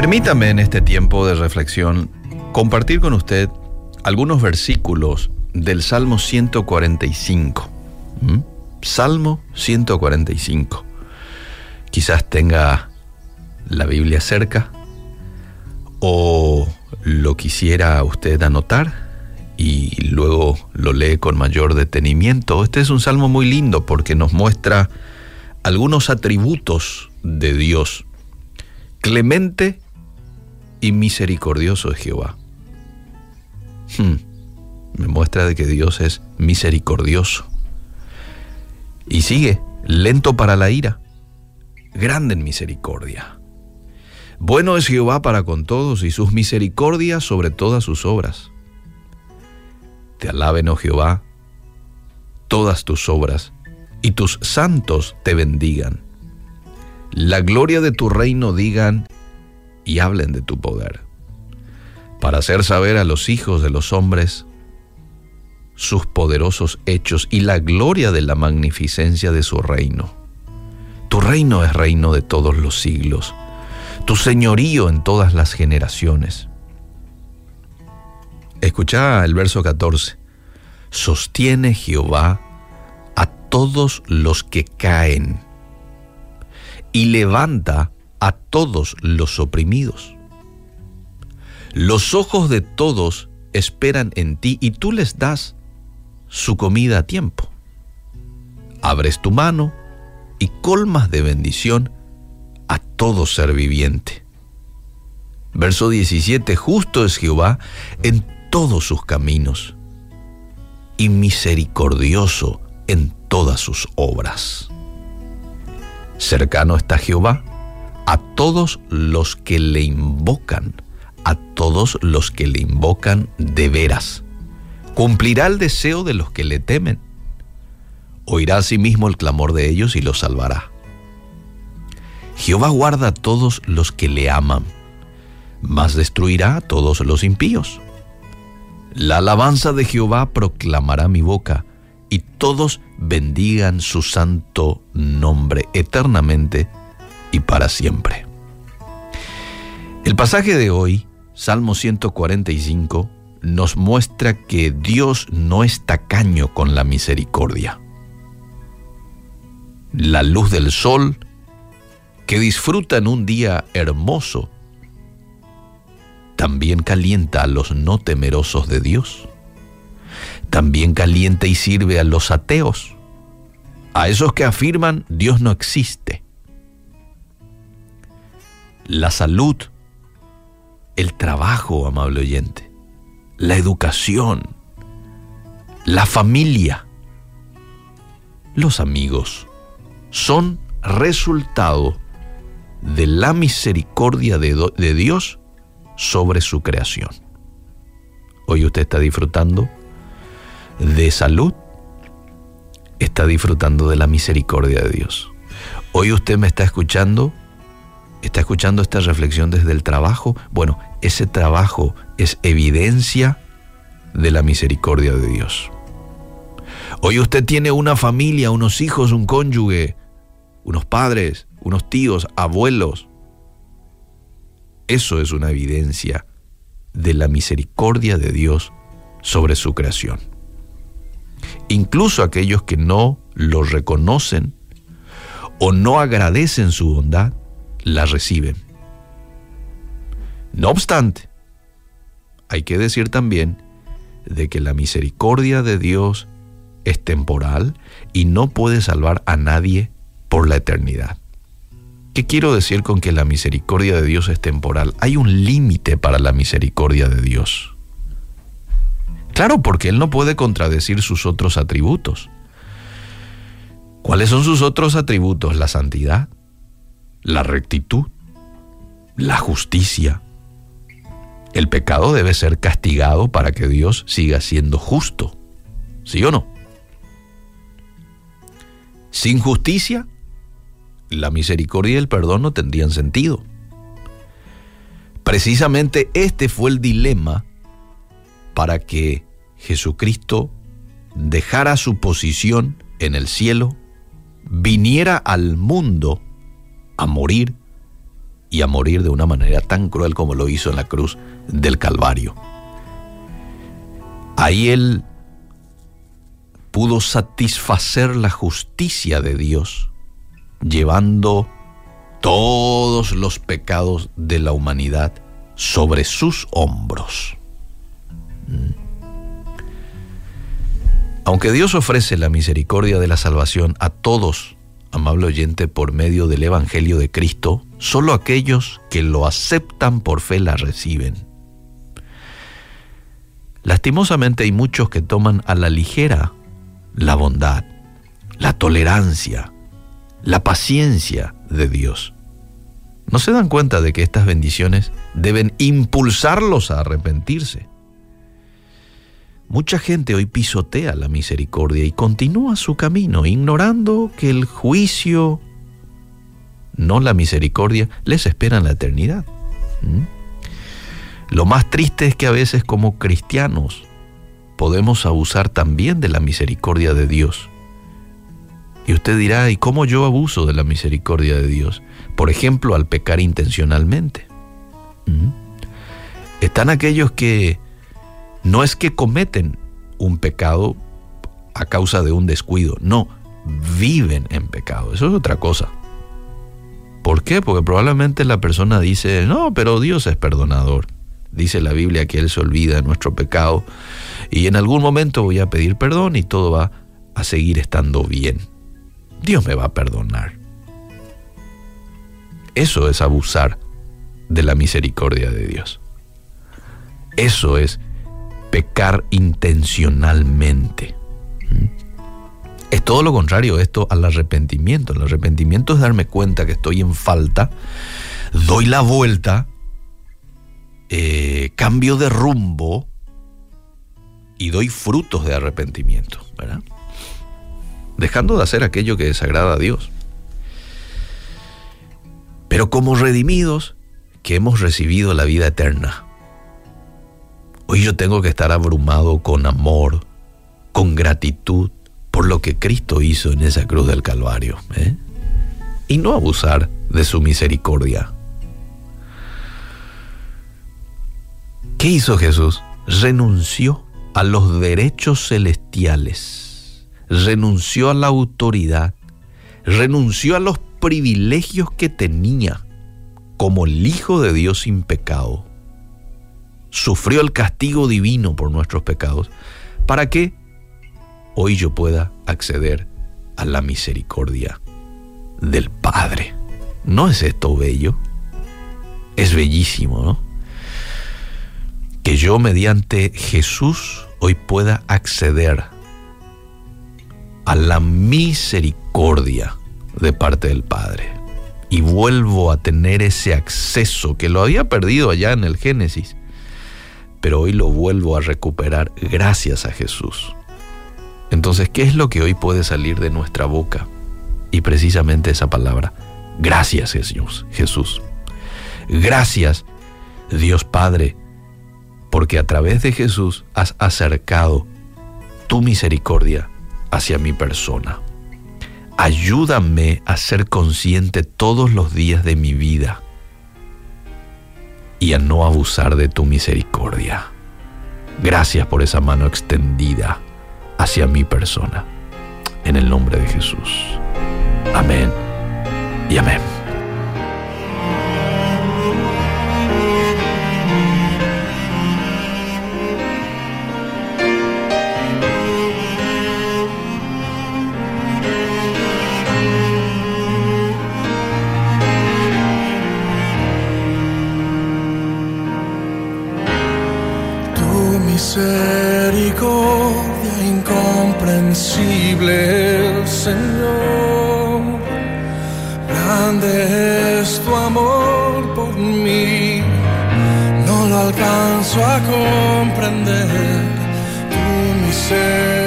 Permítame en este tiempo de reflexión compartir con usted algunos versículos del Salmo 145. ¿Mm? Salmo 145. Quizás tenga la Biblia cerca o lo quisiera usted anotar y luego lo lee con mayor detenimiento. Este es un salmo muy lindo porque nos muestra algunos atributos de Dios. Clemente y misericordioso es Jehová. Hmm. Me muestra de que Dios es misericordioso. Y sigue, lento para la ira, grande en misericordia. Bueno es Jehová para con todos y sus misericordias sobre todas sus obras. Te alaben, oh Jehová, todas tus obras, y tus santos te bendigan. La gloria de tu reino digan y hablen de tu poder, para hacer saber a los hijos de los hombres sus poderosos hechos y la gloria de la magnificencia de su reino. Tu reino es reino de todos los siglos, tu señorío en todas las generaciones. Escucha el verso 14. Sostiene Jehová a todos los que caen y levanta a todos los oprimidos. Los ojos de todos esperan en ti y tú les das su comida a tiempo. Abres tu mano y colmas de bendición a todo ser viviente. Verso 17, justo es Jehová en todos sus caminos y misericordioso en todas sus obras. Cercano está Jehová a todos los que le invocan, a todos los que le invocan de veras. Cumplirá el deseo de los que le temen. Oirá asimismo el clamor de ellos y los salvará. Jehová guarda a todos los que le aman, mas destruirá a todos los impíos. La alabanza de Jehová proclamará mi boca, y todos bendigan su santo nombre eternamente y para siempre. El pasaje de hoy, Salmo 145, nos muestra que Dios no es tacaño con la misericordia. La luz del sol, que disfruta en un día hermoso, también calienta a los no temerosos de Dios. También calienta y sirve a los ateos, a esos que afirman Dios no existe. La salud, el trabajo, amable oyente, la educación, la familia, los amigos, son resultado de la misericordia de, Dios sobre su creación. Hoy usted está disfrutando de salud, está disfrutando de la misericordia de Dios. Hoy usted me está escuchando, está escuchando esta reflexión desde el trabajo. Bueno, ese trabajo es evidencia de la misericordia de Dios. Hoy usted tiene una familia, unos hijos, un cónyuge, unos padres, unos tíos, abuelos, eso es una evidencia de la misericordia de Dios sobre su creación. Incluso aquellos que no lo reconocen o no agradecen su bondad, la reciben. No obstante, hay que decir también de que la misericordia de Dios es temporal y no puede salvar a nadie por la eternidad. ¿Qué quiero decir con que la misericordia de Dios es temporal? Hay un límite para la misericordia de Dios. Claro, porque Él no puede contradecir sus otros atributos. ¿Cuáles son sus otros atributos? La santidad, la rectitud, la justicia. El pecado debe ser castigado para que Dios siga siendo justo. ¿Sí o no? Sin justicia, la misericordia y el perdón no tendrían sentido. Precisamente este fue el dilema para que Jesucristo dejara su posición en el cielo, viniera al mundo a morir y a morir de una manera tan cruel como lo hizo en la cruz del Calvario. Ahí Él pudo satisfacer la justicia de Dios, llevando todos los pecados de la humanidad sobre sus hombros. Aunque Dios ofrece la misericordia de la salvación a todos, amable oyente, por medio del Evangelio de Cristo, solo aquellos que lo aceptan por fe la reciben. Lastimosamente hay muchos que toman a la ligera la bondad, la tolerancia, la paciencia de Dios. No se dan cuenta de que estas bendiciones deben impulsarlos a arrepentirse. Mucha gente hoy pisotea la misericordia y continúa su camino, ignorando que el juicio, no la misericordia, les espera en la eternidad. ¿Mm? Lo más triste es que a veces como cristianos podemos abusar también de la misericordia de Dios. Y usted dirá, ¿y cómo yo abuso de la misericordia de Dios? Por ejemplo, al pecar intencionalmente. ¿Mm? Están aquellos que no es que cometen un pecado a causa de un descuido, no, viven en pecado. Eso es otra cosa. ¿Por qué? Porque probablemente la persona dice, no, pero Dios es perdonador. Dice la Biblia que Él se olvida de nuestro pecado y en algún momento voy a pedir perdón y todo va a seguir estando bien. Dios me va a perdonar. Eso es abusar de la misericordia de Dios. Eso es pecar intencionalmente. ¿Mm? Es todo lo contrario esto al arrepentimiento. El arrepentimiento es darme cuenta que estoy en falta, doy la vuelta, eh, cambio de rumbo y doy frutos de arrepentimiento. Dejando de hacer aquello que desagrada a Dios. Pero como redimidos que hemos recibido la vida eterna, Hoy yo tengo que estar abrumado con amor, con gratitud por lo que Cristo hizo en esa cruz del Calvario. ¿eh? Y no abusar de su misericordia. ¿Qué hizo Jesús? Renunció a los derechos celestiales, renunció a la autoridad, renunció a los privilegios que tenía como el Hijo de Dios sin pecado sufrió el castigo divino por nuestros pecados, para que hoy yo pueda acceder a la misericordia del Padre. ¿No es esto bello? Es bellísimo, ¿no? Que yo mediante Jesús hoy pueda acceder a la misericordia de parte del Padre. Y vuelvo a tener ese acceso que lo había perdido allá en el Génesis pero hoy lo vuelvo a recuperar gracias a Jesús. Entonces, ¿qué es lo que hoy puede salir de nuestra boca? Y precisamente esa palabra, gracias Jesús, Jesús. Gracias Dios Padre, porque a través de Jesús has acercado tu misericordia hacia mi persona. Ayúdame a ser consciente todos los días de mi vida y a no abusar de tu misericordia. Gracias por esa mano extendida hacia mi persona. En el nombre de Jesús. Amén y amén. Misericordia incomprensible, Señor. Grande es tu amor por mí, no lo alcanzo a comprender. Tu misericordia